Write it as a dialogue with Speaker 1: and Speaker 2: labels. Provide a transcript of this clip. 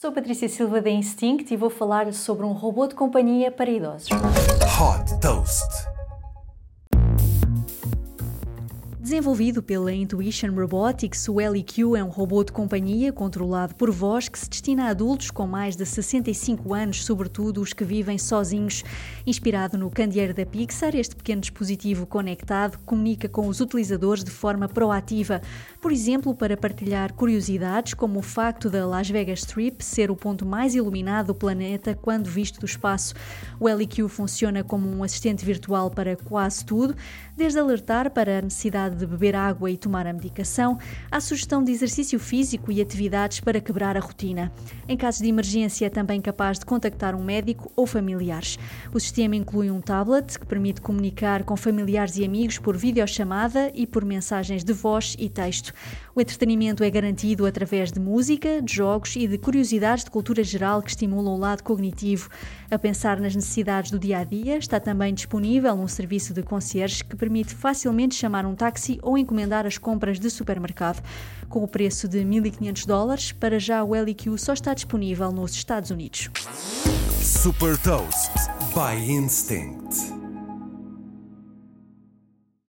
Speaker 1: Sou Patrícia Silva da Instinct e vou falar sobre um robô de companhia para idosos.
Speaker 2: Hot Toast.
Speaker 1: Desenvolvido pela Intuition Robotics, o LEQ é um robô de companhia controlado por voz que se destina a adultos com mais de 65 anos, sobretudo os que vivem sozinhos. Inspirado no candeeiro da Pixar, este pequeno dispositivo conectado comunica com os utilizadores de forma proativa, por exemplo, para partilhar curiosidades como o facto da Las Vegas Strip ser o ponto mais iluminado do planeta quando visto do espaço. O LEQ funciona como um assistente virtual para quase tudo, desde alertar para a necessidade de beber água e tomar a medicação, há sugestão de exercício físico e atividades para quebrar a rotina. Em casos de emergência, é também capaz de contactar um médico ou familiares. O sistema inclui um tablet que permite comunicar com familiares e amigos por videochamada e por mensagens de voz e texto. O entretenimento é garantido através de música, de jogos e de curiosidades de cultura geral que estimulam o lado cognitivo. A pensar nas necessidades do dia a dia, está também disponível um serviço de concierge que permite facilmente chamar um táxi ou encomendar as compras de supermercado. Com o preço de 1.500 dólares, para já o LQ só está disponível nos Estados Unidos.
Speaker 2: Super Toast by Instinct.